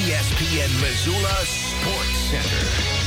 ESPN Missoula Sports Center.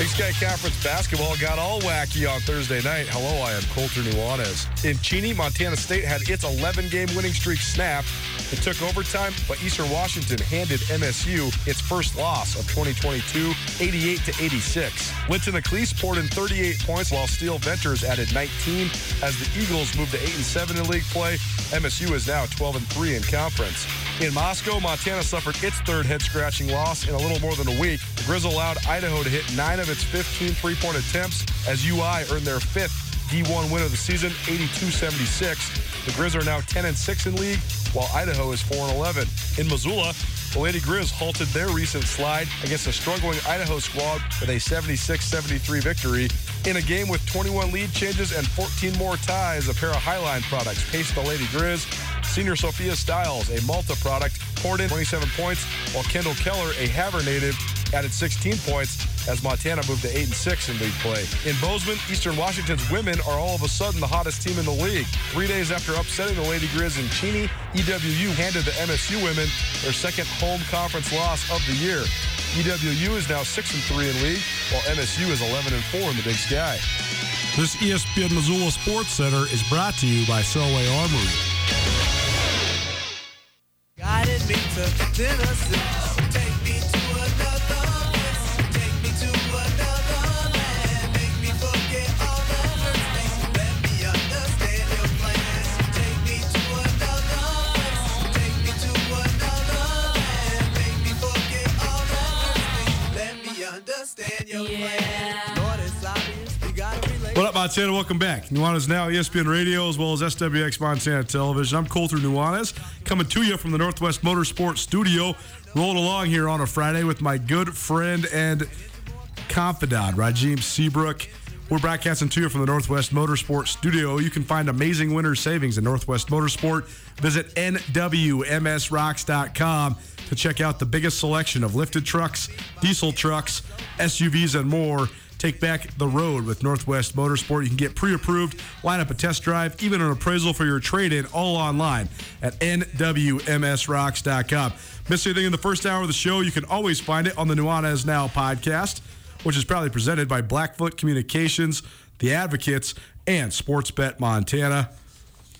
Big Sky Conference basketball got all wacky on Thursday night. Hello, I am Colter Nuanez. In Cheney, Montana State had its 11 game winning streak snapped. It took overtime, but Eastern Washington handed MSU its first loss of 2022, 88 to 86. Linton Acliese poured in 38 points while Steele Venters added 19. As the Eagles moved to 8 and 7 in league play, MSU is now 12 and 3 in conference. In Moscow, Montana suffered its third head scratching loss in a little more than a week. The Grizz allowed Idaho to hit nine of its 15 three point attempts as UI earned their fifth D1 win of the season, 82 76. The Grizz are now 10 and 6 in league, while Idaho is 4 and 11. In Missoula, the Lady Grizz halted their recent slide against a struggling Idaho squad with a 76 73 victory. In a game with 21 lead changes and 14 more ties, a pair of Hi-Line products paced the Lady Grizz. Senior Sophia Stiles, a Malta product, poured in 27 points, while Kyndall Keller, a Havre native, added 16 points as Montana moved to 8 and 6 in league play. In Bozeman, Eastern Washington's women are all of a sudden the hottest team in the league. Three days after upsetting the Lady Grizz in Cheney, EWU handed the MSU women their second home conference loss of the year. EWU is now 6 and 3 in league, while MSU is 11 and 4 in the Big Sky. This ESPN Missoula Sports Center is brought to you by Selway Armory. Let me understand your plans. Take Montana? Welcome back. Nuanez Now, ESPN Radio, as well as SWX Montana Television. I'm Colter Nuanez, coming to you from the Northwest Motorsports Studio. Rolling along here on a Friday with my good friend and confidant, Rajiem Seabrook. We're broadcasting to you from the Northwest Motorsport Studio. You can find amazing winter savings at Northwest Motorsport. Visit NWMSRocks.com to check out the biggest selection of lifted trucks, diesel trucks, SUVs, and more. Take back the road with Northwest Motorsport. You can get pre approved, line up a test drive, even an appraisal for your trade in, all online at NWMSRocks.com. Miss anything in the first hour of the show, you can always find it on the Nuanez Now podcast which is proudly presented by Blackfoot Communications, The Advocates, and Sportsbet Montana.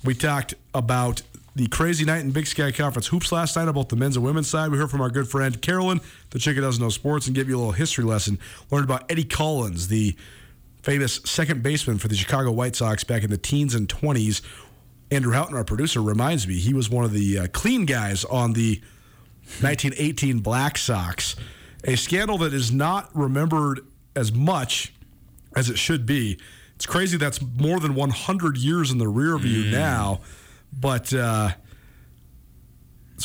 We talked about the crazy night in Big Sky Conference hoops last night, about the men's and women's side. We heard from our good friend Carolyn, the chick who doesn't know sports, and give you a little history lesson. Learned about Eddie Collins, the famous second baseman for the Chicago White Sox back in the teens and 20s. Andrew Houghton, our producer, reminds me he was one of the uh, clean guys on the 1918 Black Sox, a scandal that is not remembered as much as it should be. It's crazy that's more than 100 years in the rear view now, but uh,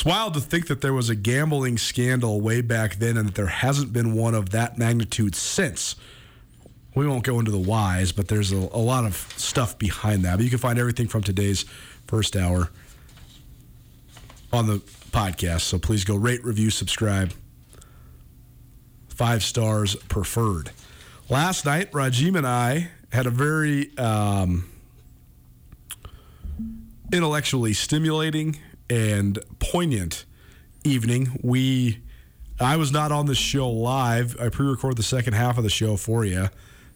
it's wild to think that there was a gambling scandal way back then and that there hasn't been one of that magnitude since. We won't go into the whys, but there's a, a lot of stuff behind that. But you can find everything from today's first hour on the podcast. So please go rate, review, subscribe. Five stars preferred. Last night, Rajiem and I had a very um, intellectually stimulating and poignant evening. We, I was not on the show live. I pre-recorded the second half of the show for you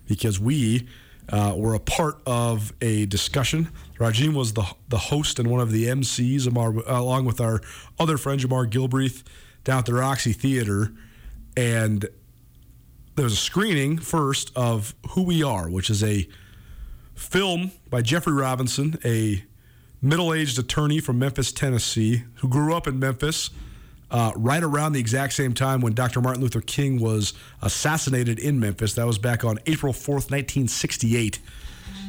because we uh, were a part of a discussion. Rajiem was the the host and one of the MCs, along with our other friend Jamar Gilbreath, down at the Roxy Theater, and there was a screening first of Who We Are, which is a film by Jeffrey Robinson, a middle-aged attorney from Memphis, Tennessee, who grew up in Memphis uh, right around the exact same time when Dr. Martin Luther King was assassinated in Memphis. That was back on April 4th, 1968.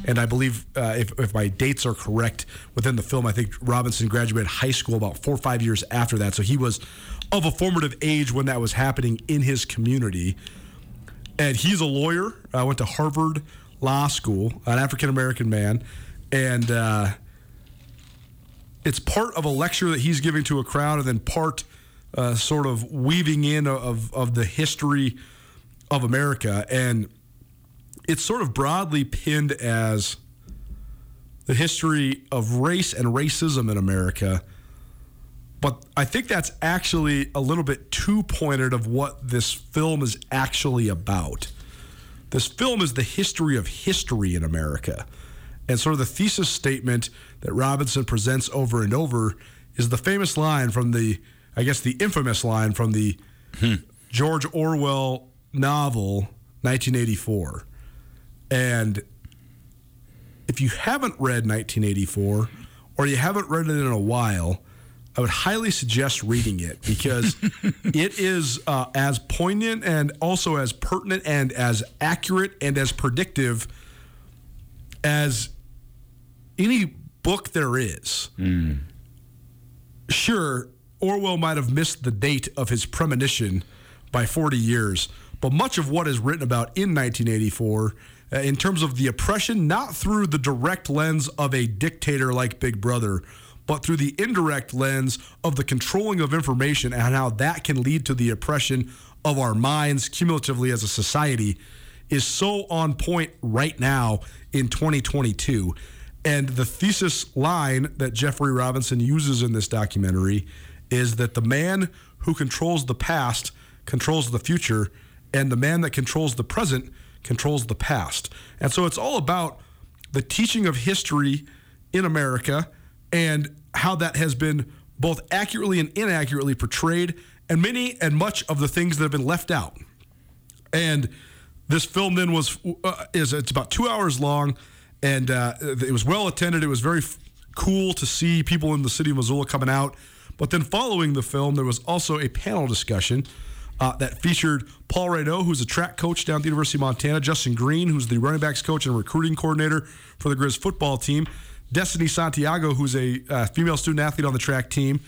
And I believe, uh, if, if my dates are correct within the film, I think Robinson graduated high school about four or five years after that. So he was of a formative age when that was happening in his community. And he's a lawyer. I went to Harvard Law School, an African American man. And uh, it's part of a lecture that he's giving to a crowd, and then part uh, sort of weaving in of, of the history of America. And it's sort of broadly pinned as the history of race and racism in America. But I think that's actually a little bit too pointed of what this film is actually about. This film is the history of history in America. And sort of the thesis statement that Robinson presents over and over is the famous line from the, I guess, the infamous line from the George Orwell novel, 1984. And if you haven't read 1984 or you haven't read it in a while, I would highly suggest reading it because it is uh, as poignant and also as pertinent and as accurate and as predictive as any book there is. Sure, Orwell might have missed the date of his premonition by 40 years, but much of what is written about in 1984, uh, in terms of the oppression, not through the direct lens of a dictator like Big Brother, but through the indirect lens of the controlling of information and how that can lead to the oppression of our minds cumulatively as a society, is so on point right now in 2022. And the thesis line that Jeffrey Robinson uses in this documentary is that the man who controls the past controls the future, and the man that controls the present controls the past. And so it's all about the teaching of history in America and how that has been both accurately and inaccurately portrayed, and many and much of the things that have been left out. And this film then was uh, is it's about two hours long, and uh, it was well attended. It was very f- cool to see people in the city of Missoula coming out. But then following the film, there was also a panel discussion uh, that featured Paul Rado, who's a track coach down at the University of Montana, Justin Green, who's the running backs coach and recruiting coordinator for the Grizz football team, Destiny Santiago, who's a uh, female student athlete on the track team,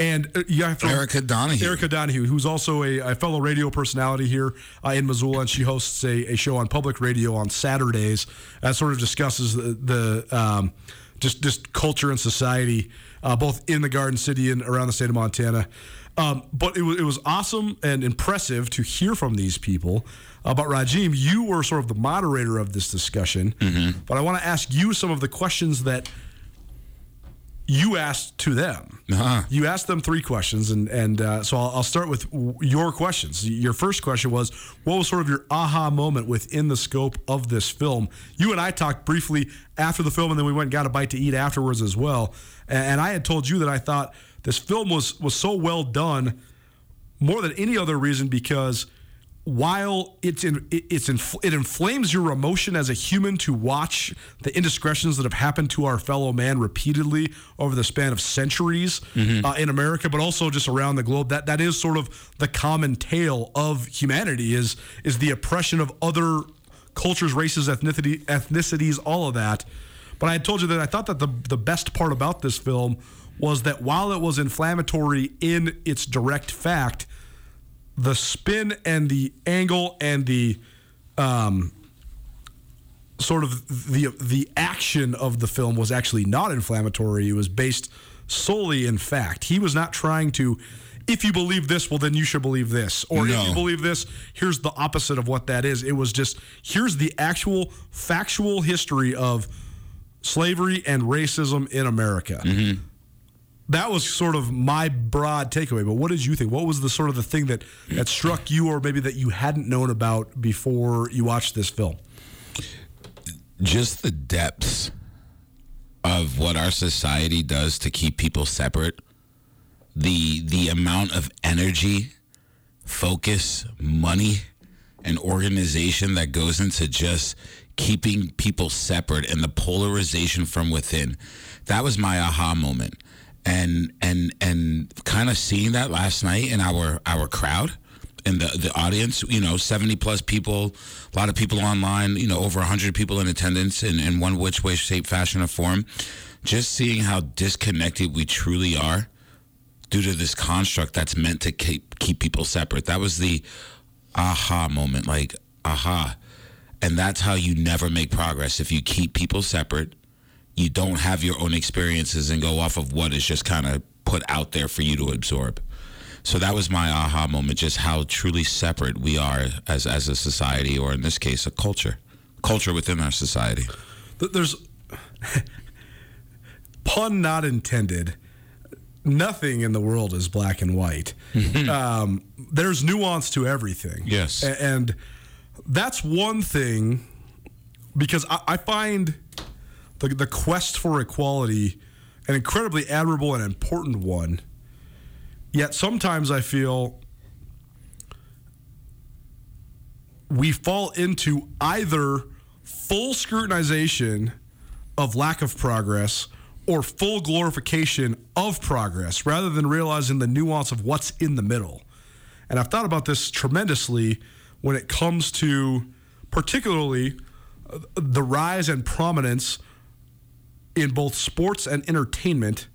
and uh, you have to- Erica Donahue. Erica Donahue, who's also a, a fellow radio personality here uh, in Missoula, and she hosts a, a show on public radio on Saturdays that sort of discusses the, the um, just just culture and society, uh, both in the Garden City and around the state of Montana. Um, but it was it was awesome and impressive to hear from these people. Uh, but Rajiem, you were sort of the moderator of this discussion. But I want to ask you some of the questions that you asked to them. Uh-huh. You asked them three questions, and and uh, so I'll, I'll start with your questions. Your first question was, what was sort of your aha moment within the scope of this film? You and I talked briefly after the film, and then we went and got a bite to eat afterwards as well. And, and I had told you that I thought this film was was so well done, more than any other reason, because while it's in, it- it's in, it inflames your emotion as a human to watch the indiscretions that have happened to our fellow man repeatedly over the span of centuries uh, in America, but also just around the globe. That that is sort of the common tale of humanity is is the oppression of other cultures, races, ethnicity, ethnicities, all of that. But I had told you that I thought that the the best part about this film was that while it was inflammatory in its direct fact, the spin and the angle and the um, sort of the the action of the film was actually not inflammatory. It was based solely in fact. He was not trying to. If you believe this, well, then you should believe this. Or if you believe this, here's the opposite of what that is. It was just here's the actual factual history of slavery and racism in America. That was sort of my broad takeaway. But what did you think? What was the sort of the thing that that struck you, or maybe that you hadn't known about before you watched this film? just the depths of what our society does to keep people separate the the amount of energy focus money and organization that goes into just keeping people separate and the polarization from within that was my aha moment and and and kind of seeing that last night in our our crowd in the the audience you know 70 plus people a lot of people online you know over 100 people in attendance in, in one which way shape fashion or form. Just seeing how disconnected we truly are due to this construct that's meant to keep keep people separate. That was the aha moment like aha. And that's how you never make progress if you keep people separate you don't have your own experiences and go off of what is just kind of put out there for you to absorb so that was my aha moment just how truly separate we are as as a society or in this case a culture culture within our society There's pun not intended. Nothing in the world is black and white. um, there's nuance to everything. Yes. And that's one thing because I, I find the the quest for equality an incredibly admirable and important one. Yet sometimes I feel we fall into either full scrutinization of lack of progress or full glorification of progress rather than realizing the nuance of what's in the middle. And I've thought about this tremendously when it comes to particularly uh, the rise and prominence in both sports and entertainment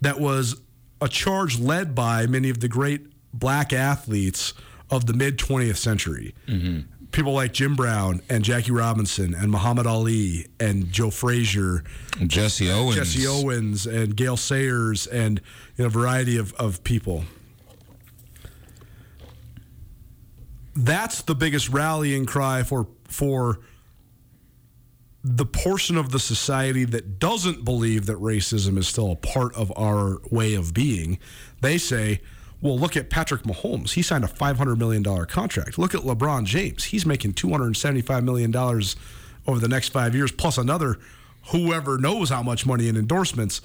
that was a charge led by many of the great black athletes of the mid 20th century. Mm-hmm. People like Jim Brown and Jackie Robinson and Muhammad Ali and Joe Frazier, jesse owens Jesse Owens and Gale Sayers and you know, a variety of, of people. That's the biggest rallying cry for for the portion of the society that doesn't believe that racism is still a part of our way of being, they say, well, look at Patrick Mahomes. He signed a $500 million contract. Look at LeBron James. He's making $275 million over the next five years, plus another whoever knows how much money in endorsements.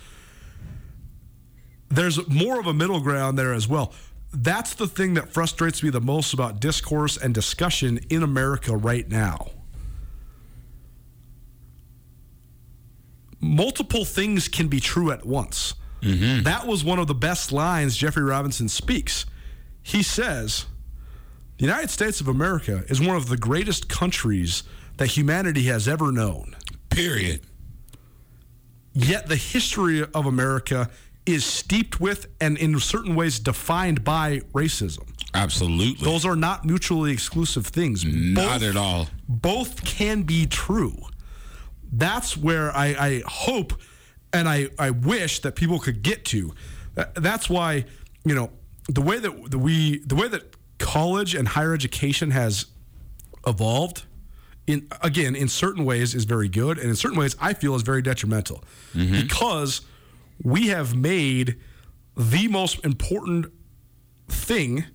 There's more of a middle ground there as well. That's the thing that frustrates me the most about discourse and discussion in America right now. Multiple things can be true at once. Mm-hmm. That was one of the best lines Jeffrey Robinson speaks. He says, The United States of America is one of the greatest countries that humanity has ever known. period Yet the history of America is steeped with and in certain ways defined by racism. absolutely Those are not mutually exclusive things. not at all both can be true. That's where I, I hope and I, I wish that people could get to. Uh, that's why, you know, the way that the we the way that college and higher education has evolved in again in certain ways is very good and in certain ways I feel is very detrimental. Mm-hmm. Because we have made the most important thing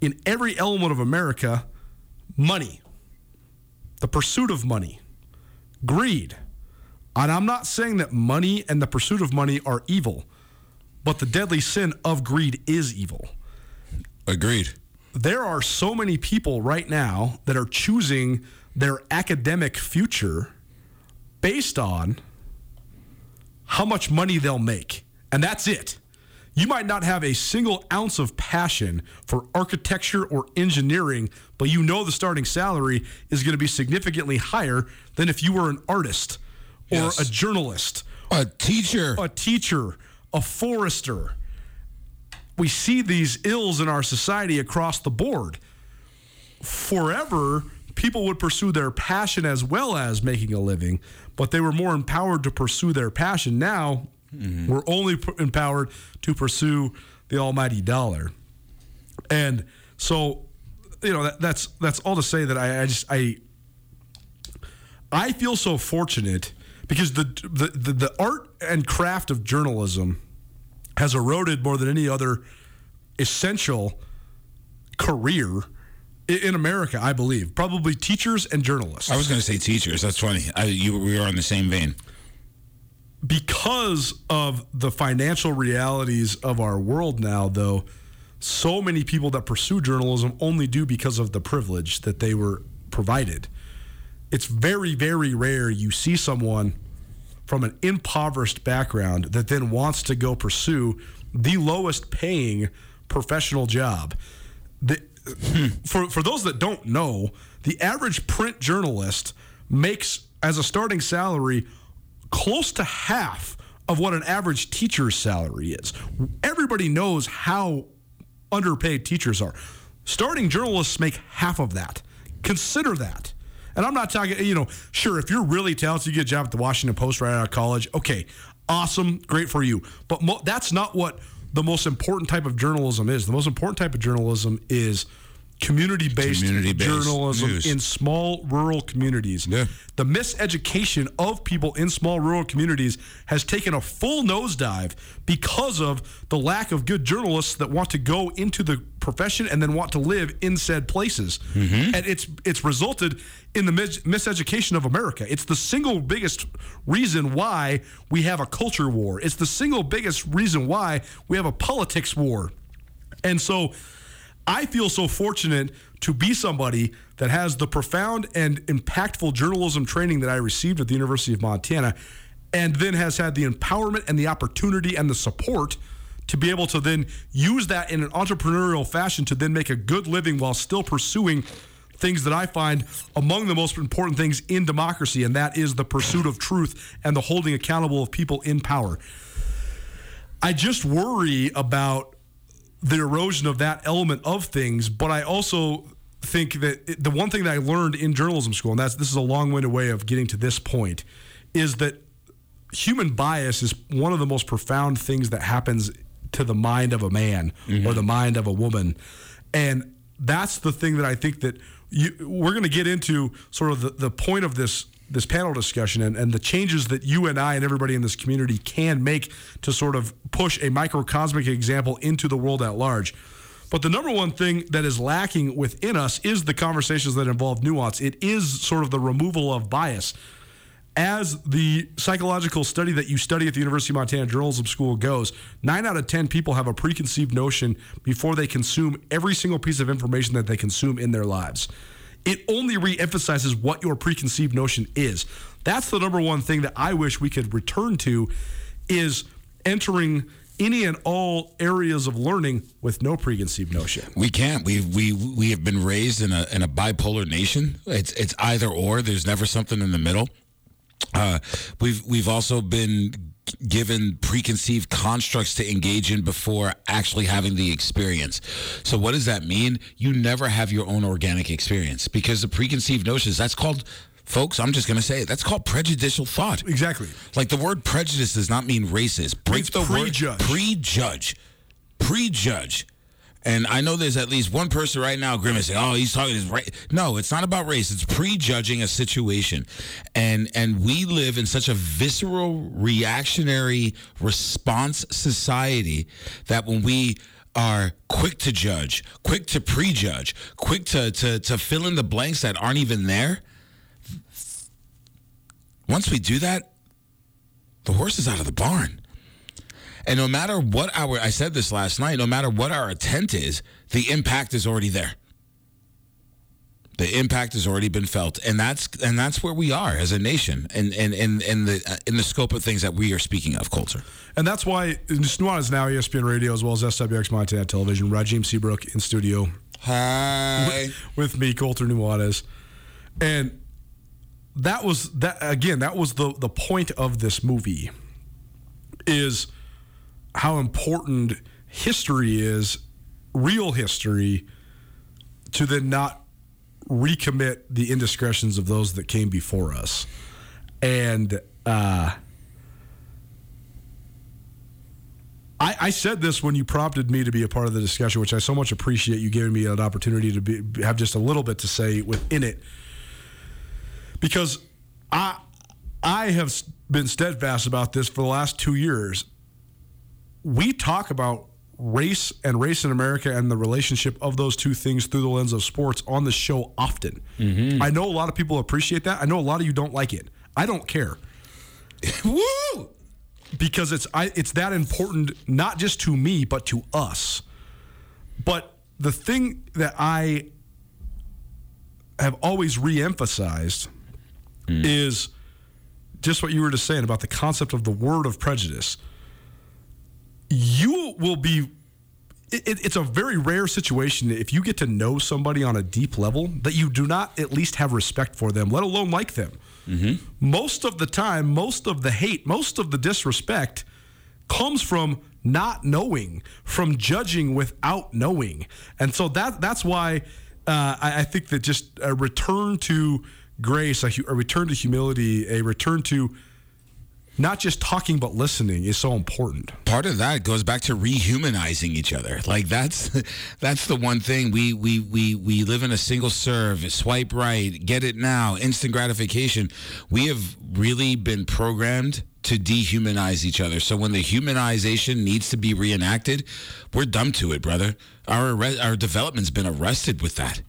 in every element of America money. The pursuit of money, greed. And I'm not saying that money and the pursuit of money are evil, but the deadly sin of greed is evil. agreed there are so many people right now that are choosing their academic future based on how much money they'll make. And that's it. You might not have a single ounce of passion for architecture or engineering, but you know the starting salary is going to be significantly higher than if you were an artist or Yes. a journalist A teacher. a teacher, a forester. We see these ills in our society across the board. Forever, people would pursue their passion as well as making a living, but they were more empowered to pursue their passion. Now, Mm-hmm. we're only empowered to pursue the almighty dollar. And so, you know, that, that's that's all to say that I, I just I I feel so fortunate because the, the the the art and craft of journalism has eroded more than any other essential career in America, I believe. Probably teachers and journalists. I was going to say teachers. That's funny. I, you, we are on the same vein. Because of the financial realities of our world now, though, so many people that pursue journalism only do because of the privilege that they were provided. It's very, very rare you see someone from an impoverished background that then wants to go pursue the lowest paying professional job. The, hmm. for, for those that don't know, the average print journalist makes as a starting salary close to half of what an average teacher's salary is. Everybody knows how underpaid teachers are. Starting journalists make half of that. Consider that. And I'm not talking, you know, sure, if you're really talented, you get a job at the Washington Post right out of college. Okay, awesome, great for you. But mo- that's not what the most important type of journalism is. The most important type of journalism is community based Community-based journalism news. in small rural communities. Yeah. The miseducation of people in small rural communities has taken a full nosedive because of the lack of good journalists that want to go into the profession and then want to live in said places. Mm-hmm. And it's it's resulted in the mis- miseducation of America. It's the single biggest reason why we have a culture war. It's the single biggest reason why we have a politics war. And so I feel so fortunate to be somebody that has the profound and impactful journalism training that I received at the University of Montana, and then has had the empowerment and the opportunity and the support to be able to then use that in an entrepreneurial fashion to then make a good living while still pursuing things that I find among the most important things in democracy, and that is the pursuit of truth and the holding accountable of people in power. I just worry about the erosion of that element of things, but I also think that it, the one thing that I learned in journalism school, and that's this is a long-winded way of getting to this point, is that human bias is one of the most profound things that happens to the mind of a man or mm-hmm. the mind of a woman, and that's the thing that I think that you, we're going to get into sort of the, the point of this this panel discussion and, and the changes that you and I and everybody in this community can make to sort of push a microcosmic example into the world at large. But the number one thing that is lacking within us is the conversations that involve nuance. It is sort of the removal of bias. As the psychological study that you study at the University of Montana Journalism School goes, nine out of 10 people have a preconceived notion before they consume every single piece of information that they consume in their lives. It only reemphasizes what your preconceived notion is. That's the number one thing that I wish we could return to is entering any and all areas of learning with no preconceived notion. We can't. We we we have been raised in a in a bipolar nation. It's it's either or. There's never something in the middle. Uh, we've we've also been given preconceived constructs to engage in before actually having the experience. So what does that mean? You never have your own organic experience because the preconceived notions that's called folks, I'm just going to say it. That's called prejudicial thought. Exactly. Like the word prejudice does not mean racist. Break It's the prejudge. word prejudge. Prejudge. And I know there's at least one person right now grimacing. Oh, he's talking his right. No, it's not about race. It's prejudging a situation, and and we live in such a visceral, reactionary response society that when we are quick to judge, quick to prejudge, quick to to to fill in the blanks that aren't even there. Once we do that, the horse is out of the barn. And no matter what our, I said this last night, no matter what our intent is, the impact is already there. The impact has already been felt, and that's and that's where we are as a nation, and and and in the in the scope of things that we are speaking of, Colter. And that's why Nuanez is now ESPN Radio as well as SWX Montana Television. Rajiem Seabrook in studio Hi. with me, Colter Nuanez. And that was that again, that was the the point of this movie is how important history is, real history, to then not recommit the indiscretions of those that came before us. And uh I, I said this when you prompted me to be a part of the discussion, which I so much appreciate you giving me an opportunity to be, have just a little bit to say within it, because I I have been steadfast about this for the last two years. We talk about race and race in America and the relationship of those two things through the lens of sports on the show often. Mm-hmm. I know a lot of people appreciate that. I know a lot of you don't like it. I don't care Woo! because it's I, it's that important not just to me but to us. But the thing that I have always reemphasized mm. is just what you were just saying about the concept of the word of prejudice. You will be. It, it- it's a very rare situation if you get to know somebody on a deep level that you do not at least have respect for them, let alone like them. Most of the time, most of the hate, most of the disrespect comes from not knowing, from judging without knowing, and so that that's why uh, I, I think that just a return to grace, a, a return to humility, a return to not just talking but listening is so important. part of that goes back to rehumanizing each other. Like that's that's the one thing we we we we live in a single serve, swipe right, get it now, instant gratification. We have really been programmed to dehumanize each other. So when the humanization needs to be reenacted, we're dumb to it, brother. Our arre- our development's been arrested with that.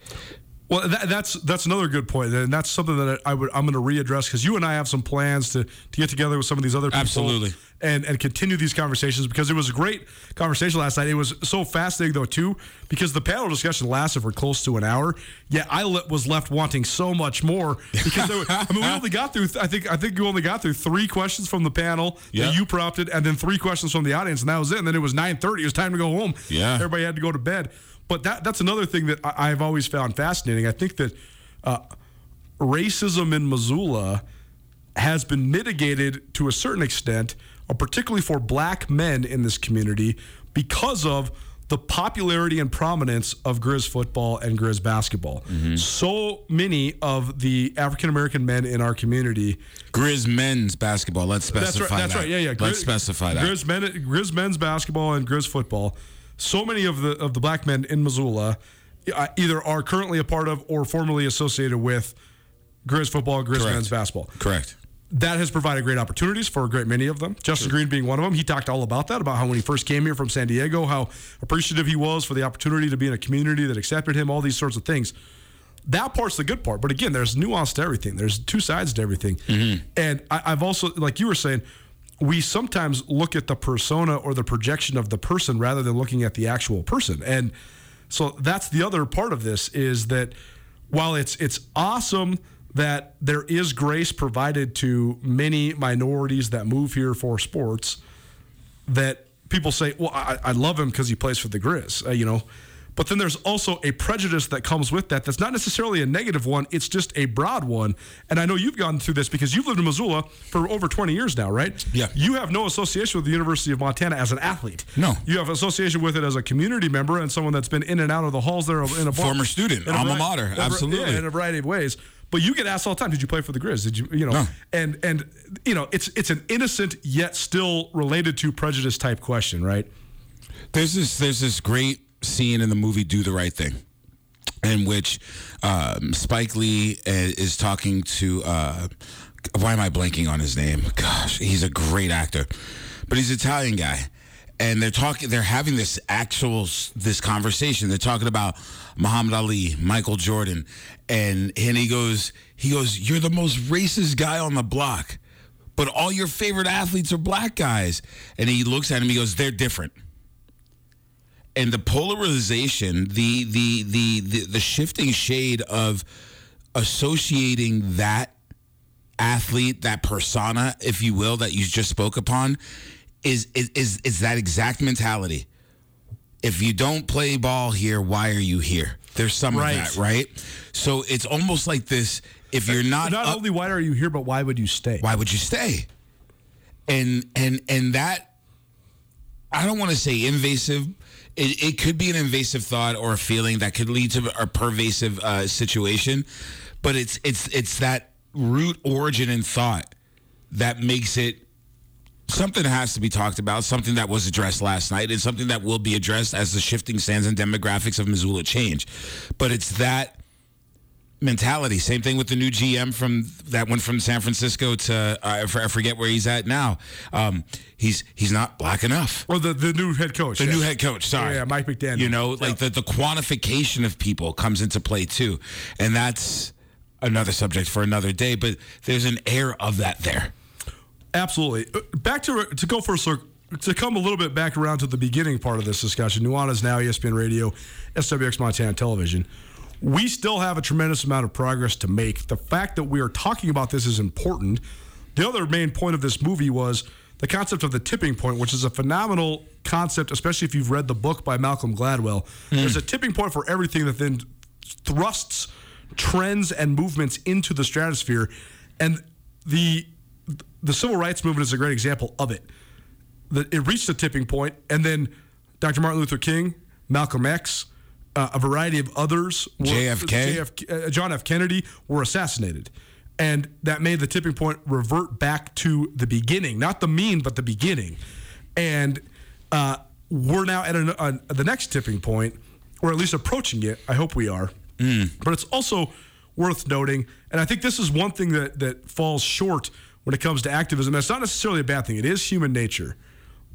Well, that, that's that's another good point, and that's something that I would I'm going to readdress because you and I have some plans to to get together with some of these other people, Absolutely. and and continue these conversations because it was a great conversation last night. It was so fascinating though too because the panel discussion lasted for close to an hour. Yet I le- was left wanting so much more because were, I mean we only got through I think I think you only got through three questions from the panel Yeah. that you prompted, and then three questions from the audience, and that was it. And then it was 9:30. It was time to go home. Yeah. everybody had to go to bed. But that that's another thing that I, I've always found fascinating. I think that uh, racism in Missoula has been mitigated to a certain extent, uh, particularly for black men in this community, because of the popularity and prominence of Grizz football and Grizz basketball. So many of the African American men in our community Grizz men's basketball. Let's specify that's right. That's that. right. Yeah, yeah. Let's specify that. Grizz, men, Grizz men's basketball and Grizz football. So many of the of the black men in Missoula uh, either are currently a part of or formerly associated with Grizz football, Grizz Correct. men's basketball. Correct. That has provided great opportunities for a great many of them. Justin Green being one of them. He talked all about that, about how when he first came here from San Diego, how appreciative he was for the opportunity to be in a community that accepted him, all these sorts of things that part's the good part. But again, there's nuance to everything. There's two sides to everything. And I, I've also, like you were saying, we sometimes look at the persona or the projection of the person rather than looking at the actual person. And so that's the other part of this is that while it's it's awesome that there is grace provided to many minorities that move here for sports, that people say, well, I, I love him because he plays for the Grizz, uh, you know. But then there's also a prejudice that comes with that that's not necessarily a negative one, it's just a broad one. And I know you've gone through this because you've lived in Missoula for over 20 years now, right? Yeah. You have no association with the University of Montana as an athlete. No. You have association with it as a community member and someone that's been in and out of the halls there in a Former student, alma vari- mater, in a vari- absolutely. yeah, in a variety of ways. But you get asked all the time, did you play for the Grizz? Did you, you know, No. and and you know, it's it's an innocent yet still related to prejudice type question, right? There's this there's this great scene in the movie Do the Right Thing, in which um, Spike Lee uh, is talking to. Uh, why am I blanking on his name? Gosh, he's a great actor, but he's an Italian guy, and they're talking. They're having this actual this conversation. They're talking about Muhammad Ali, Michael Jordan, and and he goes he goes, "You're the most racist guy on the block." but all your favorite athletes are black guys. And he looks at him, he goes, they're different. And the polarization, the the the the, the shifting shade of associating that athlete, that persona, if you will, that you just spoke upon, is is is, that exact mentality. If you don't play ball here, why are you here? There's some Right. of that, right? So it's almost like this. If you're uh, not, Not up- only why are you here, but why would you stay? why would you stay? And and and that I don't want to say invasive. It, it could be an invasive thought or a feeling that could lead to a pervasive uh, situation, but it's it's it's that root origin in thought that makes it something that has to be talked about, something that was addressed last night, and something that will be addressed as the shifting sands and demographics of Missoula change. But it's that mentality. Same thing with the new GM from that went from San Francisco to uh, I forget where he's at now. Um, he's he's not black enough. Or the, the new head coach. The yeah. new head coach, sorry, Yeah, Mike McDaniel. You know, like the the quantification of people comes into play too, and that's another subject for another day. But there's an air of that there. Absolutely. Uh, Back to to go for a circle. To come a little bit back around to the beginning part of this discussion, Nuanez now E ESPN Radio, SWX Montana Television. We still have a tremendous amount of progress to make. The fact that we are talking about this is important. The other main point of this movie was the concept of the tipping point, which is a phenomenal concept, especially if you've read the book by Malcolm Gladwell. Hmm. There's a tipping point for everything that then thrusts trends and movements into the stratosphere, and the the civil rights movement is a great example of it. That it reached a tipping point, and then Dr. Martin Luther King, Malcolm X, uh, a variety of others, were, JFK? JF, uh, John F. Kennedy, were assassinated, and that made the tipping point revert back to the beginning, not the mean, but the beginning, and uh, we're now at an, uh, the next tipping point, or at least approaching it. I hope we are. But it's also worth noting, and I think this is one thing that that falls short when it comes to activism. That's not necessarily a bad thing. It is human nature,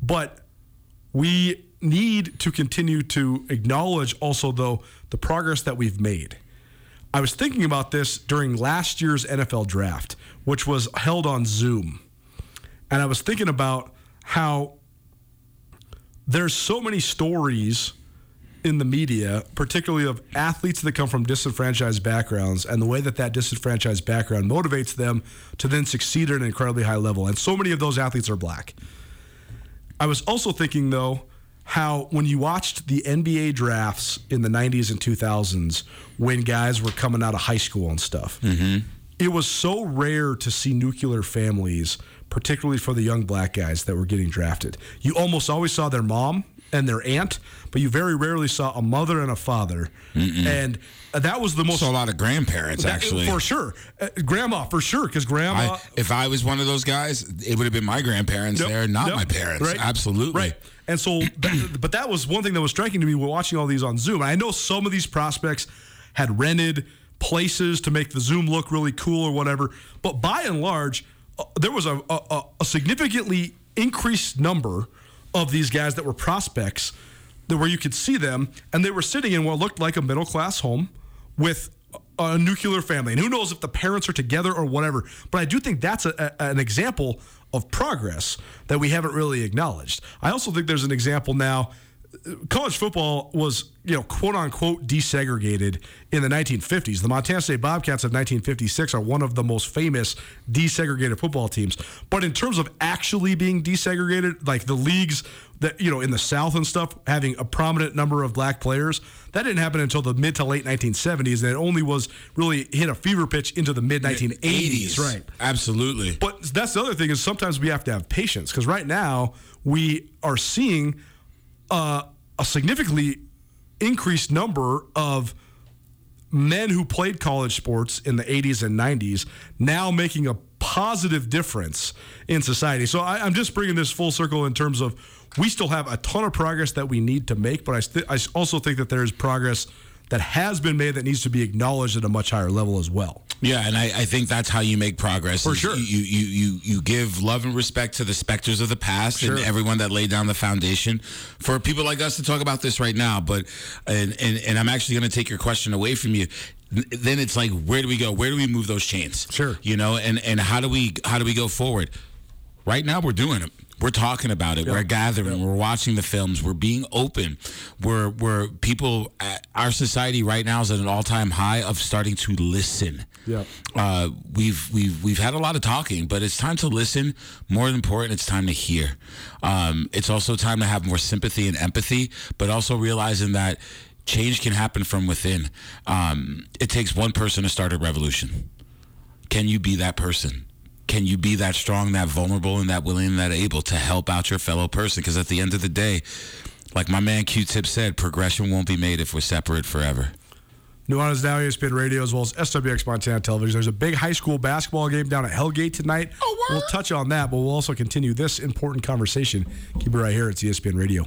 but we need to continue to acknowledge also though the progress that we've made. I was thinking about this during last year's NFL draft, which was held on Zoom. And I was thinking about how there's so many stories in the media, particularly of athletes that come from disenfranchised backgrounds, and the way that that disenfranchised background motivates them to then succeed at an incredibly high level. And so many of those athletes are black. I was also thinking, though, how when you watched the NBA drafts in the 90s and 2000s, when guys were coming out of high school and stuff, mm-hmm. it was so rare to see nuclear families, particularly for the young black guys that were getting drafted. You almost always saw their mom and their aunt, but you very rarely saw a mother and a father. And uh, that was the most. So a lot of grandparents that- actually. For sure. Uh, grandma, for sure, because grandma. I, if I was one of those guys, it would have been my grandparents Yep, there, not yep, my parents. right, Absolutely. Right. And so, that, but that was one thing that was striking to me watching all these on Zoom. I know some of these prospects had rented places to make the Zoom look really cool or whatever, but by and large, uh, there was a, a, a significantly increased number of these guys that were prospects that where you could see them, and they were sitting in what looked like a middle class home with a nuclear family. And who knows if the parents are together or whatever. But I do think that's a, a- an example of progress that we haven't really acknowledged. I also think there's an example now. College football was, you know, quote unquote desegregated in the 1950s. The Montana State Bobcats of 1956 are one of the most famous desegregated football teams. But in terms of actually being desegregated, like the leagues that, you know, in the South and stuff, having a prominent number of black players, that didn't happen until the mid to late 1970s. And it only was really hit a fever pitch into the mid 1980s. Right. Absolutely. But that's the other thing is sometimes we have to have patience because right now we are seeing uh, a significantly increased number of men who played college sports in the 80s and 90s now making a positive difference in society. So I, I'm just bringing this full circle in terms of we still have a ton of progress that we need to make, but I, I also think that there is progress that has been made that needs to be acknowledged at a much higher level as well. Yeah, and I, I think that's how you make progress. For sure. You, you you you give love and respect to the specters of the past and everyone that laid down the foundation for people like us to talk about this right now. But and and, and I'm actually going to take your question away from you. Then it's like, where do we go? Where do we move those chains? Sure. You know, and and how do we how do we go forward? Right now, we're doing it. We're talking about it. We're gathering. We're watching the films. We're being open. We're we're people. uh, Our society right now is at an all time high of starting to listen. Yeah. Uh, we've we've we've had a lot of talking, but it's time to listen. More important, it's time to hear. Um, it's also time to have more sympathy and empathy, but also realizing that change can happen from within. Um, it takes one person to start a revolution. Can you be that person? Can you be that strong, that vulnerable, and that willing, and that able to help out your fellow person? Because at the end of the day, like my man Q-Tip said, progression won't be made if we're separate forever. Nuanez Now, ESPN Radio, as well as SWX Montana Television. There's a big high school basketball game down at Hellgate tonight. Oh, word? We'll touch on that, but we'll also continue this important conversation. Keep it right here. It's ESPN Radio.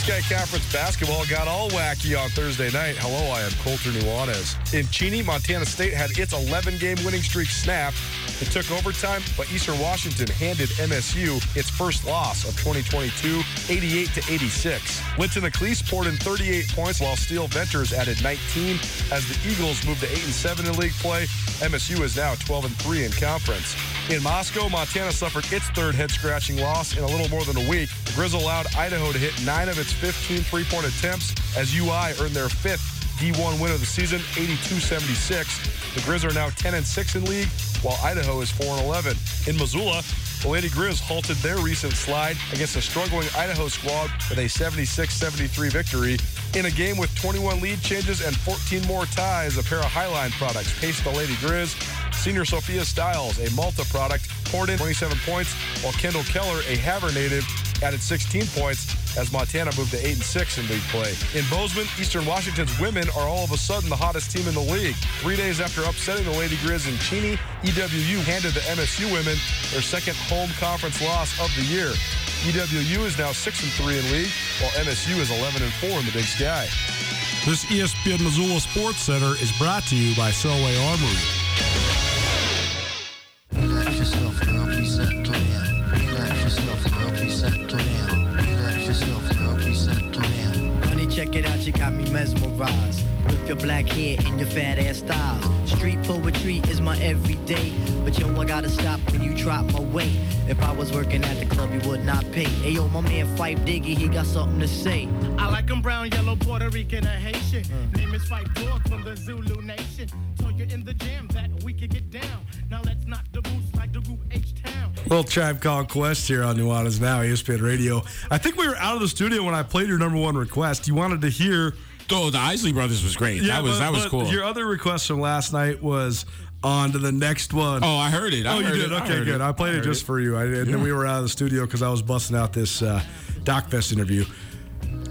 Sky Conference basketball got all wacky on Thursday night. Hello, I am Colter Nuanez. In Cheney, Montana State had its 11 game winning streak snapped. It took overtime, but Eastern Washington handed MSU its first loss of 2022, 88 to 86. Linton Acliese poured in 38 points while Steele Venters added 19 as the Eagles moved to 8 and 7 in league play. MSU is now 12 and 3 in conference. In Moscow, Montana suffered its third head scratching loss in a little more than a week. The Grizz allowed Idaho to hit nine of its 15 three point attempts as UI earned their fifth D1 win of the season, 82 76. The Grizz are now 10 and 6 in league, while Idaho is 4 and 11. In Missoula, the Lady Grizz halted their recent slide against a struggling Idaho squad with a 76 73 victory. In a game with 21 lead changes and 14 more ties, a pair of Hi-Line products paced the Lady Grizz. Senior Sophia Stiles, a Malta product, poured in 27 points, while Kyndall Keller, a Havre native, added 16 points as Montana moved to 8 and 6 in league play. In Bozeman, Eastern Washington's women are all of a sudden the hottest team in the league. Three days after upsetting the Lady Grizz in Cheney, EWU handed the MSU women their second home conference loss of the year. EWU is now 6 and 3 in league, while MSU is 11 and 4 in the Big Sky. This ESPN Missoula Sports Center is brought to you by Selway Armory. Me mesmerized. With your black hair and your fat ass styles. Street poetry is my everyday. But yo, I gotta stop when you drop my weight. If I was working at the club, you would not pay. Hey yo, my man Phife Diggy, he got something to say. I like 'em brown, yellow, Puerto Rican, or Haitian. Mm. Name is Phife Dawg from the Zulu Nation. Told you in the jam that we could get down. Now let's knock the boots like the group H-Town. Little Tribe Called Quest here on Nuanez Now, ESPN Radio. I think we were out of the studio when I played your number one request. You wanted to hear. Oh, the Isley Brothers was great. that was but- that was cool. Your other request from last night was on to the next one. Oh, I heard it. I oh, you heard did? it. Okay, heard good. it. I played I it just it. for you. I, and then we were out of the studio because I was busting out this uh, DocFest interview.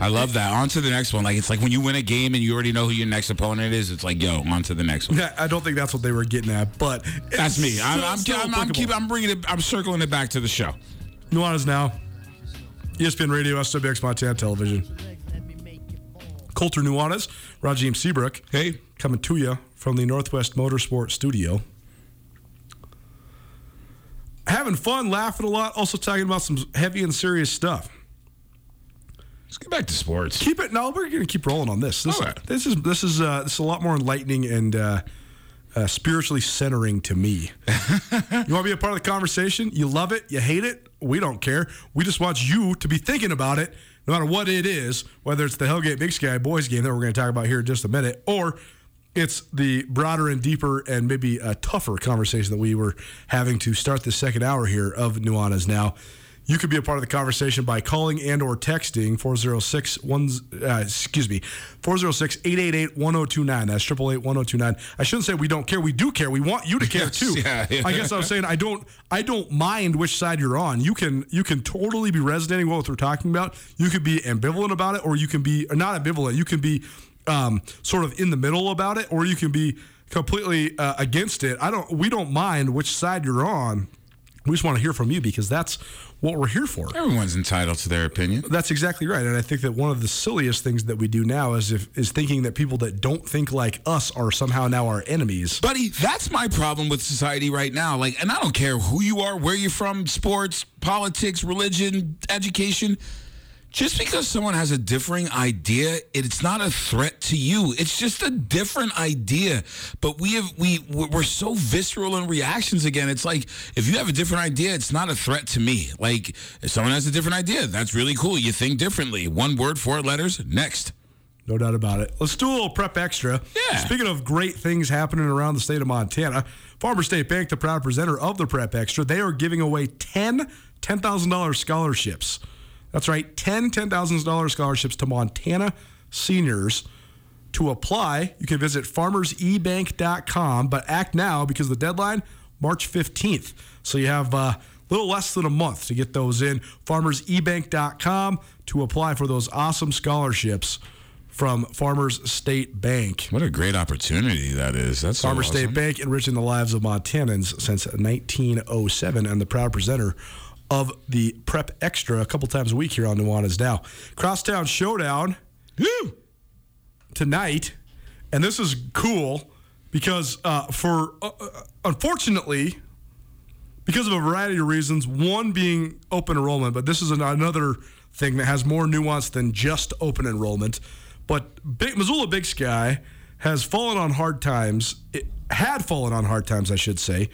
I love that. On to the next one. Like it's like when you win a game and you already know who your next opponent is. It's like, yo, on to the next one. Yeah, I don't think that's what they were getting at, but That's me. I'm I'm, I'm, I'm, keep, I'm bringing it. I'm circling it back to the show. Nuanez Now, ESPN Radio, SWX Montana Television. Colter Nuanez, Rajiem Seabrook. Hey, coming to you from the Northwest Motorsport Studio. Having fun, laughing a lot, also talking about some heavy and serious stuff. let's get back to sports. Keep it. No, we're going to keep rolling on this. This, right. this is this is uh, this is a lot more enlightening and uh, uh, spiritually centering to me. you want to be a part of the conversation? You love it? You hate it? We don't care. We just want you to be thinking about it, no matter what it is. Whether it's the Hellgate Big Sky boys game that we're going to talk about here in just a minute, or it's the broader and deeper and maybe a tougher conversation that we were having to start the second hour here of Nuanez now. You could be a part of the conversation by calling and or texting 406 one uh, excuse me 406-888-1029. That's 888-1029. I shouldn't say we don't care. We do care. We want you to care Yes, too. yeah, yeah. I guess I'm saying I don't I don't mind which side you're on. You can you can totally be resonating with what we're talking about. You could be ambivalent about it, or you can be or not ambivalent. You can be um, sort of in the middle about it, or you can be completely uh, against it. I don't. We don't mind which side you're on. We just want to hear from you because that's what we're here for. Everyone's entitled to their opinion. That's exactly right, and I think that one of the silliest things that we do now is if is thinking that people that don't think like us are somehow now our enemies. Buddy, that's my problem with society right now. Like, and I don't care who you are, where you're from, sports, politics, religion, education. Just because someone has a differing idea, it's not a threat to you. It's just a different idea. But we have we we're so visceral in reactions again. It's like if you have a different idea, it's not a threat to me. Like if someone has a different idea, that's really cool. You think differently. One word, four letters. Next. No doubt about it. Let's do a little prep extra. Yeah. Speaking of great things happening around the state of Montana, Farmer State Bank, the proud presenter of the prep extra, they are giving away 10 $10,000 scholarships. That's right, 10 $10,000 scholarships to Montana seniors. To apply, you can visit farmersebank.com, but act now because the deadline, March 15th. So you have uh, a little less than a month to get those in. Farmersebank.com to apply for those awesome scholarships from Farmers State Bank. What a great opportunity that is. That's so Farmers State. Bank enriching the lives of Montanans since 1907 and the proud presenter of the Prep Extra a couple times a week here on Nuanez Now. Crosstown Showdown tonight, and this is cool because uh, for uh, uh, unfortunately, because of a variety of reasons, one being open enrollment, but this is an, another thing that has more nuance than just open enrollment. But Big, Missoula Big Sky has fallen on hard times. It had fallen on hard times, I should say,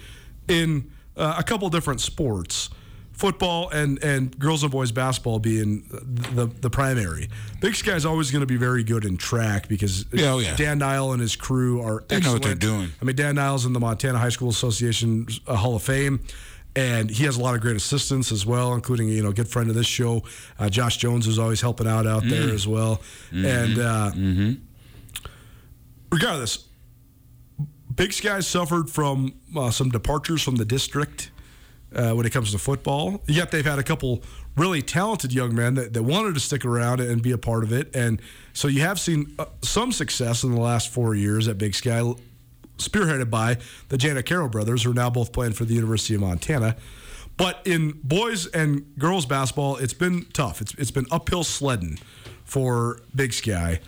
in uh, a couple different sports. Football and, and girls and boys basketball being the the primary. Big Sky is always going to be very good in track because Yeah, oh, yeah. Dan Nile and his crew are They know what they're doing. I mean, Dan Niles in the Montana High School Association uh, Hall of Fame, and he has a lot of great assistants as well, including you know good friend of this show, uh, Josh Jones, who's always helping out out there as well. And uh, regardless, Big Sky suffered from uh, some departures from the district. Uh, when it comes to football, yet they've had a couple really talented young men that, that wanted to stick around and be a part of it, and so you have seen uh, some success in the last four years at Big Sky, spearheaded by the Janet Carroll brothers, who are now both playing for the University of Montana. But in boys and girls basketball, it's been tough. It's it's been uphill sledding for Big Sky,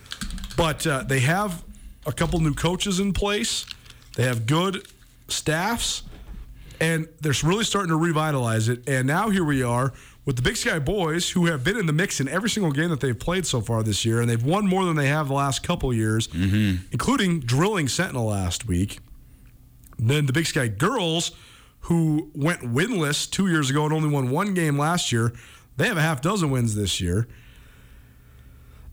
but uh, they have a couple new coaches in place. They have good staffs, and they're really starting to revitalize it. And now here we are with the Big Sky boys, who have been in the mix in every single game that they've played so far this year, and they've won more than they have the last couple years, mm-hmm. including drilling Sentinel last week. Then the Big Sky girls, who went winless two years ago and only won one game last year, they have a half dozen wins this year.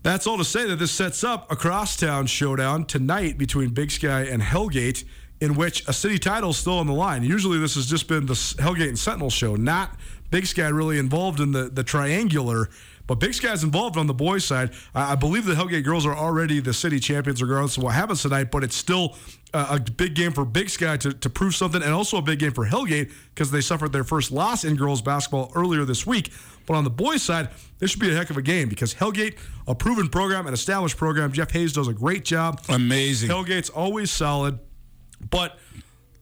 That's all to say that this sets up a crosstown showdown tonight between Big Sky and Hellgate, in which a city title is still on the line. Usually, this has just been the Hellgate and Sentinel show, not Big Sky really involved in the, the triangular. But Big Sky's involved on the boys' side. I, I believe the Hellgate girls are already the city champions, regardless of what happens tonight. But it's still a big game for Big Sky to, to prove something, and also a big game for Hellgate because they suffered their first loss in girls basketball earlier this week. But on the boys' side, this should be a heck of a game because Hellgate, a proven program, an established program. Jeff Hayes does a great job. Amazing. Hellgate's always solid, but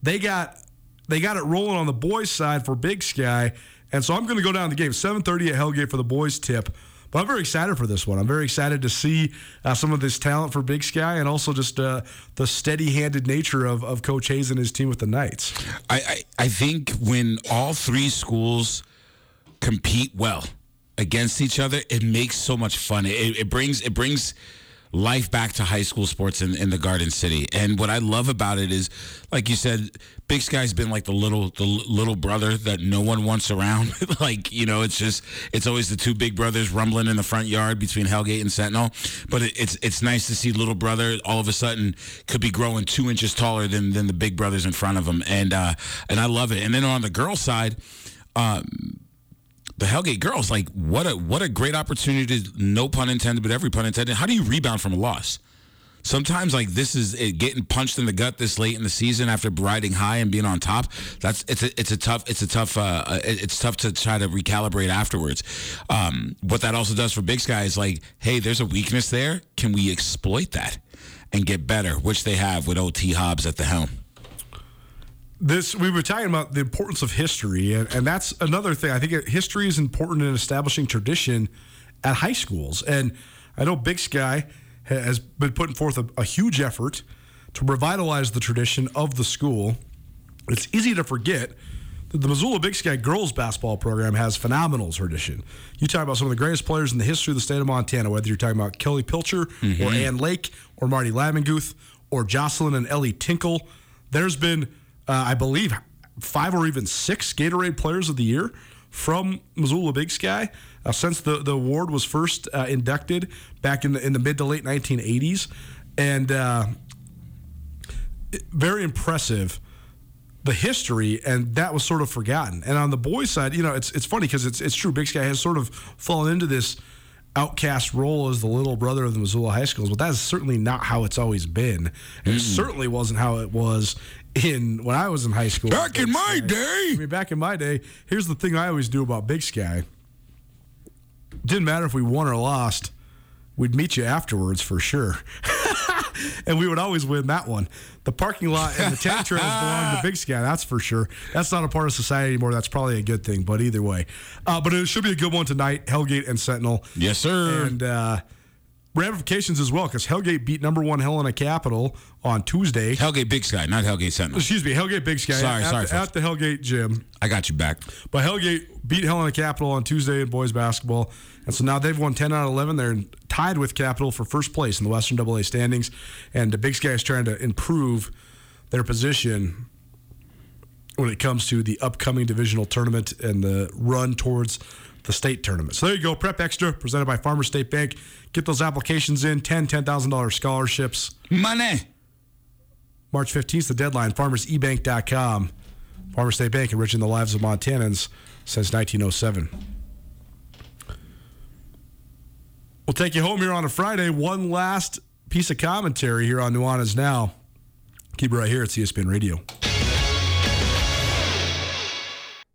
they got they got it rolling on the boys' side for Big Sky, and so I'm going to go down the game 7:30 at Hellgate for the boys' tip. But I'm very excited for this one. I'm very excited to see uh, some of this talent for Big Sky, and also just uh, the steady-handed nature of, of Coach Hayes and his team with the Knights. I, I, I think when all three schools compete well against each other, it makes so much fun. It, it brings it brings life back to high school sports in, in the Garden City. And what I love about it is, like you said, Big Sky's been like the little the little brother that no one wants around. like you know, it's just it's always the two big brothers rumbling in the front yard between Hellgate and Sentinel. But it, it's it's nice to see little brother all of a sudden could be growing two inches taller than than the big brothers in front of him, and uh, and I love it. And then on the girl side. Um, the Hellgate girls, like what a what a great opportunity. No pun intended, but every pun intended. How do you rebound from a loss? Sometimes like this is it, getting punched in the gut this late in the season after riding high and being on top. That's it's a it's a tough it's a tough uh, uh, it's tough to try to recalibrate afterwards. Um, what that also does for Big Sky is like, hey, there's a weakness there. Can we exploit that and get better? Which they have with OT Hobbs at the helm. This we were talking about the importance of history and, and that's another thing. I think history is important in establishing tradition at high schools. And i know big sky has been putting forth a, a huge effort to revitalize the tradition of the school. It's easy to forget that the missoula big sky girls basketball program has phenomenal tradition. You talk about some of the greatest players in the history of the state of montana whether you're talking about kelly pilcher or mm-hmm. ann lake or marty laminguth or jocelyn and ellie tinkle. There's been uh, I believe, five or even six Gatorade Players of the Year from Missoula Big Sky uh, since the, the award was first uh, inducted back in the in the mid to late 1980s, and uh, very impressive. The history and that was sort of forgotten. And on the boys' side, you know, it's it's funny because it's it's true. Big Sky has sort of fallen into this outcast role as the little brother of the Missoula high schools, but that is certainly not how it's always been. And it certainly wasn't how it was in when I was in high school. Back in my Sky. day. I mean, back in my day, here's the thing I always do about Big Sky. Didn't matter if we won or lost, we'd meet you afterwards for sure. and we would always win that one. The parking lot and the tank trails belong to Big Sky, that's for sure. That's not a part of society anymore. That's probably a good thing, but either way. Uh, but it should be a good one tonight, Hellgate and Sentinel. Yes, sir. And uh, ramifications as well, because Hellgate beat number one Helena Capital on Tuesday. Hellgate Big Sky, not Hellgate Sentinel. Excuse me, Hellgate Big Sky. Sorry, at, sorry, the, at the Hellgate gym. I got you back. But Hellgate beat Helena Capital on Tuesday in boys basketball. And so now they've won 10 out of 11. They're tied with Capital for first place in the Western AA standings. And the Big Sky is trying to improve their position when it comes to the upcoming divisional tournament and the run towards the state tournament. So there you go. Prep Extra presented by Farmer State Bank. Get those applications in 10 $10,000 scholarships. Money. March 15th is the deadline. FarmersEBank.com. Farmer State Bank enriching the lives of Montanans since 1907. We'll take you home here on a Friday. One last piece of commentary here on Nuanez Now. Keep it right here at ESPN Radio.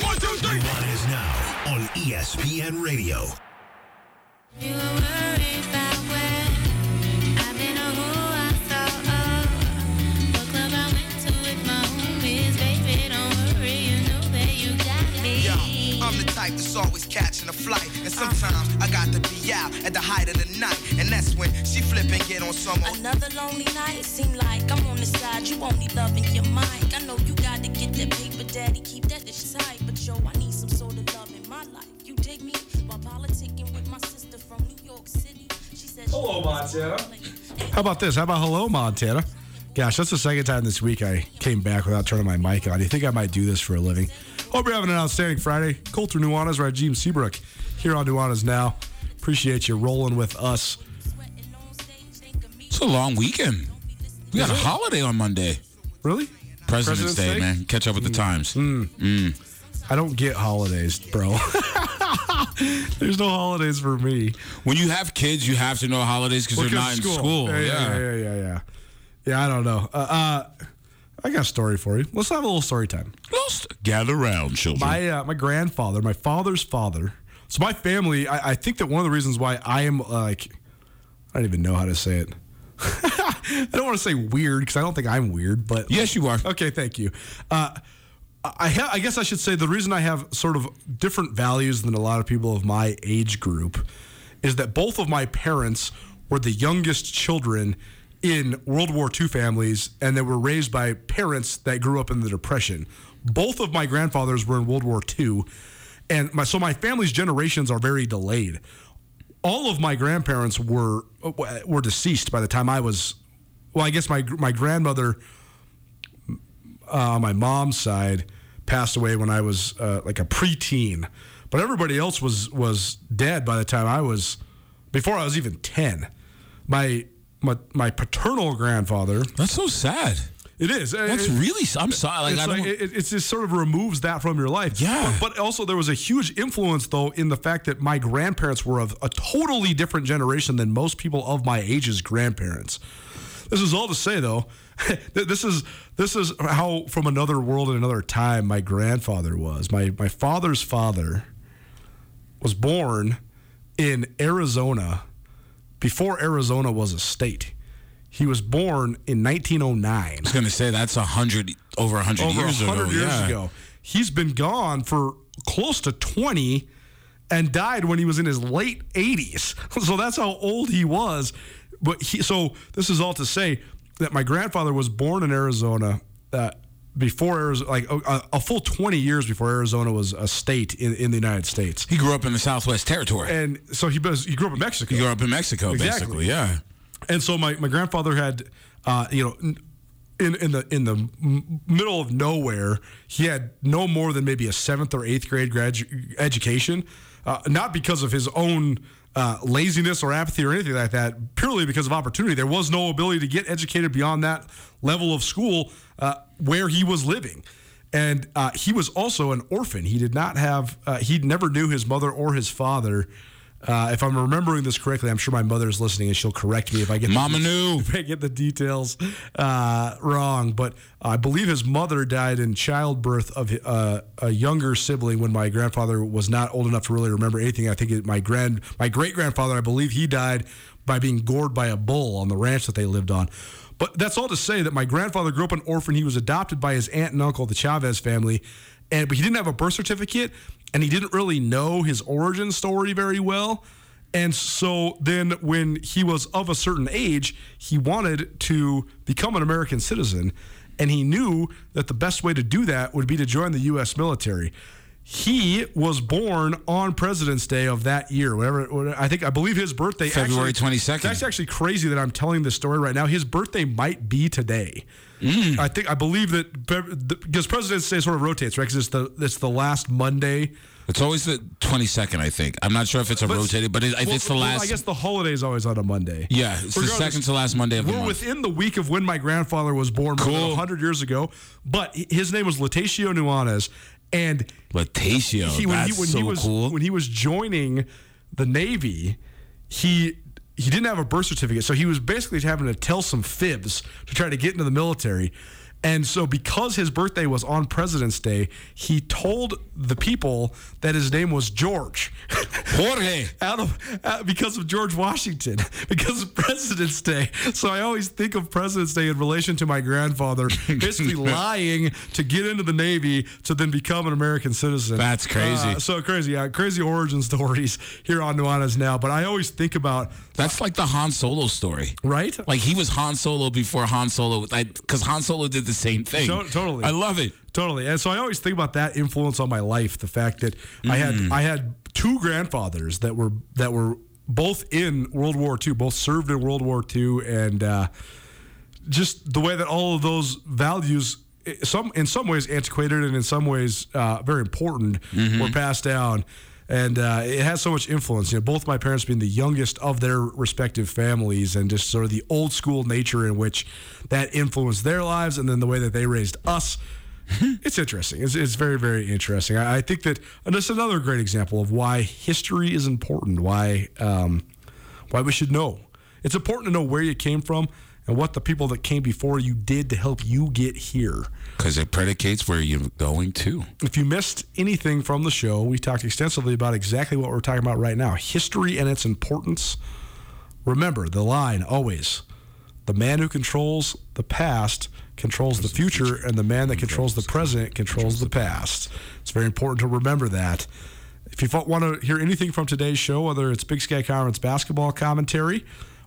Nuanez now on E ESPN Radio. You were about where I've been or who I thought of. What club I went to with my homies, baby, don't worry, you know that you got me. Yo, I'm the type that's always catching a flight. And sometimes I got to be out at the height of the night. And that's when she flip and get on some old. Another lonely night, seem like I'm on the side. You only loving your mind. I know you got to get that paper, daddy. Keep that dish tight. But yo, I need some sort of love in my life. You dig me? While politicking with my sister from New York City. She said, Hello, Montana. How about this? How about hello, Montana? Gosh, that's the second time this week I came back without turning my mic on. You think I might do this for a living? Hope you're having an outstanding Friday. Colter Nuanez, Rajiem Seabrook here on Nuanez Now. Appreciate you rolling with us. It's a long weekend. We got a holiday on Monday. Really? President's, President's Day, Day? Man. Catch up with the times. Mm. I don't get holidays, bro. There's no holidays for me. When you have kids, you have to know holidays because they're not in school. Yeah, yeah, yeah, yeah, yeah. Yeah, I don't know. Uh, uh, I got a story for you. Let's have a little story time. Let's gather around, children. My uh, my grandfather, my father's father. So my family, I, I think that one of the reasons why I am uh, like I don't even know how to say it. I don't want to say weird because I don't think I'm weird, but Yes, you are. Okay, thank you. Uh, I, ha- I guess I should say the reason I have sort of different values than a lot of people of my age group is that both of my parents were the youngest children in World War II families, and they were raised by parents that grew up in the Depression. Both of my grandfathers were in World War II, and my so my family's generations are very delayed. All of my grandparents were uh, were deceased by the time I was. Well, I guess my my grandmother uh, on my mom's side passed away when I was uh, like a preteen, but everybody else was was dead by the time I was before I was even ten. My my my paternal grandfather. That's so sad. It is. That's It- really. I'm sorry. Like it's like it, it just sort of removes that from your life. Yeah. But, but also there was a huge influence though in the fact that my grandparents were of a totally different generation than most people of my age's grandparents. This is all to say though, this is this is how from another world and another time my grandfather was. My my father's father was born in Arizona before Arizona was a state. He was born in 1909 I was gonna say that's a hundred over a hundred over years 100 ago. years yeah. ago. He's been gone for close to 20 and died when he was in his late 80s. So that's how old he was. But he, so this is all to say that my grandfather was born in Arizona uh, before Arizona, like a, a full 20 years before Arizona was a state in, in the United States. He grew up in the Southwest Territory. And so he, was- he grew up in Mexico. He grew up in Mexico, Exactly. basically. Yeah. And so my, my grandfather had, uh, you know, in in the in the middle of nowhere, he had no more than maybe a seventh or eighth grade gradu- education, uh, not because of his own uh, laziness or apathy or anything like that, purely because of opportunity. There was no ability to get educated beyond that level of school uh, where he was living. And uh, he was also an orphan. He did not have, uh, he never knew his mother or his father. Uh, if I'm remembering this correctly, I'm sure my mother is listening and she'll correct me if I get Mama the, knew. if I get the details uh, wrong. But I believe his mother died in childbirth of uh, a younger sibling when my grandfather was not old enough to really remember anything. I think it, my grand, my great grandfather, I believe he died by being gored by a bull on the ranch that they lived on. But that's all to say that my grandfather grew up an orphan. He was adopted by his aunt and uncle, the Chavez family, and but he didn't have a birth certificate, and he didn't really know his origin story very well. And so then, when he was of a certain age, he wanted to become an American citizen. And he knew that the best way to do that would be to join the U.S. military. He was born on President's Day of that year. Whatever, I think, I believe his birthday. Is. February 22nd. That's actually crazy that I'm telling this story right now. His birthday might be today. Mm. I think I believe that because President's Day sort of rotates, right? Because it's the it's the last Monday. It's always the 22nd, I think. I'm not sure if it's a But- rotated, but it, well, it's the well, last. I guess the holiday is always on a Monday. yeah, it's the second to last Monday of the We're month. within the week of when my grandfather was born, Cool. 100 years ago. But his name was Latacio Nuanez, and he, when that's he when so he was cool. when he was joining the Navy, he he didn't have a birth certificate, so he was basically having to tell some fibs to try to get into the military. And so, because his birthday was on President's Day, he told the people that his name was George. Jorge. out of uh, because of George Washington, because of President's Day. So I always think of President's Day in relation to my grandfather, basically lying to get into the Navy to then become an American citizen. That's crazy. Uh, so crazy, yeah, crazy origin stories here on Nuanez now. But I always think about That's like the Han Solo story. right. Like he was Han Solo before Han Solo, because Han Solo did the same thing. To- totally. I love it. Totally. And so I always think about that influence on my life. The fact that I had Mm. I had two grandfathers that were that were both in World War II, both served in World War II, and uh, just the way that all of those values, some in some ways antiquated and in some ways uh, very important, Mm-hmm. were passed down. And uh, it has so much influence. You know, both my parents being the youngest of their respective families, and just sort of the old school nature in which that influenced their lives, and then the way that they raised us it's interesting. It's, it's very, very interesting. I, I think that is another great example of why history is important. Why um, why we should know. It's important to know where you came from and what the people that came before you did to help you get here. Because it predicates where you're going to. If you missed anything from the show, we talked extensively about exactly what we're talking about right now: history and its importance. Remember the line always the man who controls the past controls the future, and the man that controls the present controls the past. It's very important to remember that. If you want to hear anything from today's show, whether it's Big Sky Conference basketball commentary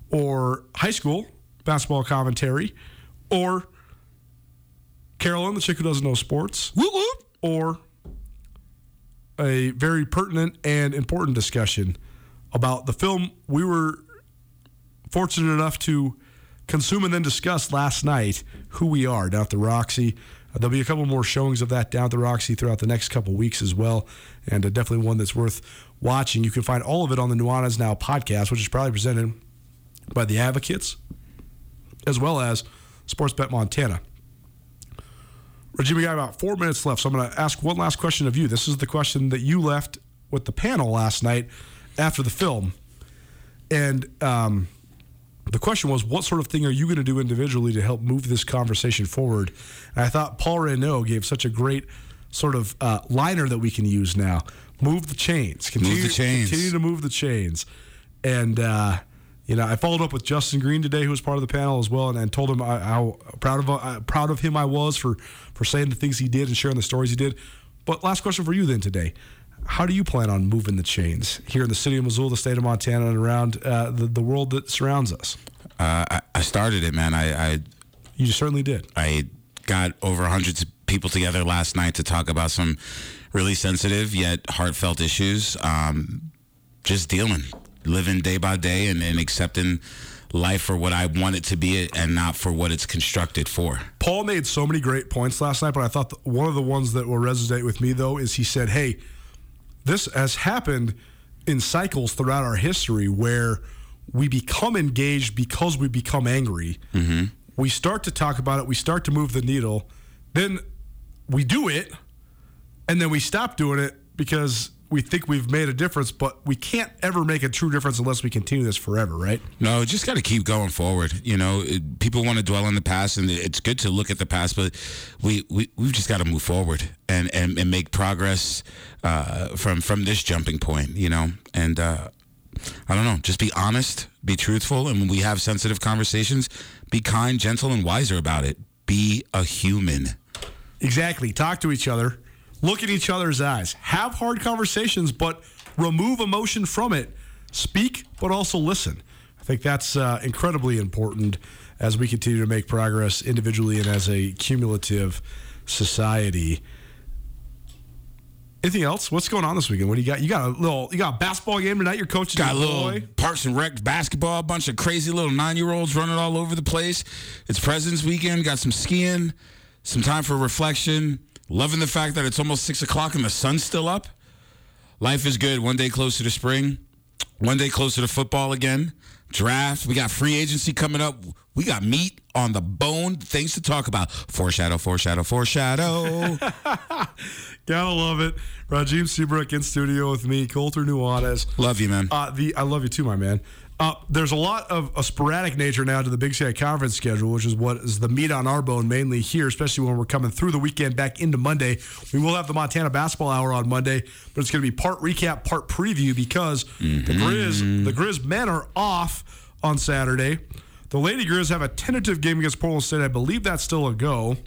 or high school basketball commentary or Carolyn, the chick who doesn't know sports, or a very pertinent and important discussion about the film we were fortunate enough to consume and then discuss last night, Who We Are, down at the Roxy. Uh, there'll be a couple more showings of that down at the Roxy throughout the next couple weeks as well, and uh, definitely one that's worth watching. You can find all of it on the Nuanez Now podcast, which is probably presented by the Advocates, as well as Sportsbet Montana. Reggie, we got about four minutes left, so I'm going to ask one last question of you. This is the question that you left with the panel last night after the film. And um, the question was, what sort of thing are you going to do individually to help move this conversation forward? And I thought Paul Renault gave such a great sort of uh, liner that we can use now. Move the chains. Continue, the chains. Continue to move the chains. And, uh, you know, I followed up with Justin Green today, who was part of the panel as well, and, and told him I- how proud of uh, proud of him I was for for saying the things he did and sharing the stories he did. But last question for you then today: How do you plan on moving the chains here in the city of Missoula, the state of Montana, and around uh, the the world that surrounds us? Uh, I, I started it, man. I, I You certainly did. I got over hundreds of people together last night to talk about some really sensitive yet heartfelt issues. Um, just dealing, living day by day, and, and accepting life for what I want it to be and not for what it's constructed for. Paul made so many great points last night, but I thought one of the ones that will resonate with me though is he said, "Hey, this has happened in cycles throughout our history where we become engaged because we become angry. Mm-hmm. We start to talk about it, we start to move the needle, then we do it, and then we stop doing it because we think we've made a difference, but we can't ever make a true difference unless we continue this forever, right? No, just got to keep going forward. You know, it, people want to dwell on the past, and it's good to look at the past, but we we we've just got to move forward and and, and make progress uh, from from this jumping point. You know, and uh, I don't know, just be honest, be truthful, and when we have sensitive conversations, be kind, gentle, and wiser about it. Be a human. Exactly. Talk to each other. Look in each other's eyes. Have hard conversations, but remove emotion from it. Speak, but also listen. I think that's uh, incredibly important as we continue to make progress individually and as a cumulative society. Anything else? What's going on this weekend? What do you got? You got a little. You got a basketball game tonight. Your coach Got a little Parks and Rec basketball, a bunch of crazy little nine year olds running all over the place. It's President's Weekend. Got some skiing, some time for reflection. Loving the fact that it's almost six o'clock and the sun's still up. Life is good. One day closer to spring, one day closer to football again. Draft. We got free agency coming up. We got meat on the bone. Things to talk about. Foreshadow, foreshadow, foreshadow. Gotta love it. Rajiem Seabrook in studio with me, Colter Nuanez. Love you, man. Uh, the I love you too, my man. Uh, there's a lot of a sporadic nature now to the Big Sky Conference schedule, which is what is the meat on our bone mainly here, especially when we're coming through the weekend back into Monday. We will have the Montana Basketball Hour on Monday, but it's going to be part recap, part preview because the Grizz, the Grizz men are off on Saturday. The Lady Grizz have a tentative game against Portland State. I believe that's still a go.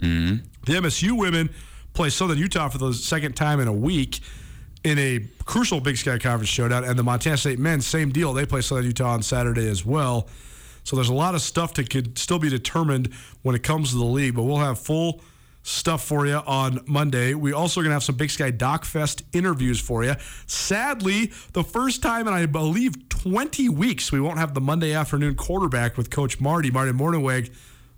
The MSU women play Southern Utah for the second time in a week in a crucial Big Sky Conference showdown. And the Montana State men, same deal. They play Southern Utah on Saturday as well. So there's a lot of stuff that could still be determined when it comes to the league, but we'll have full stuff for you on Monday. We also are going to have some Big Sky Doc Fest interviews for you. Sadly, the first time in I believe 20 weeks, we won't have the Monday afternoon quarterback with Coach Marty, Marty Morningweg,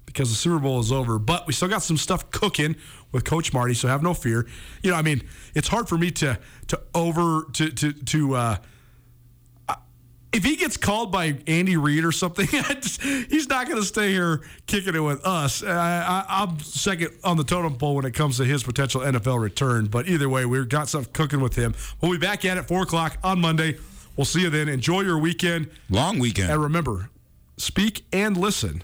because the Super Bowl is over. But we still got some stuff cooking with Coach Marty, so have no fear. You know, I mean, it's hard for me to to over to to to. Uh, if he gets called by Andy Reid or something, just- he's not going to stay here kicking it with us. I, I'm second on the totem pole when it comes to his potential NFL return. But either way, we've got stuff cooking with him. We'll be back at it four o'clock on Monday. We'll see you then. Enjoy your weekend. Long weekend. And remember, speak and listen.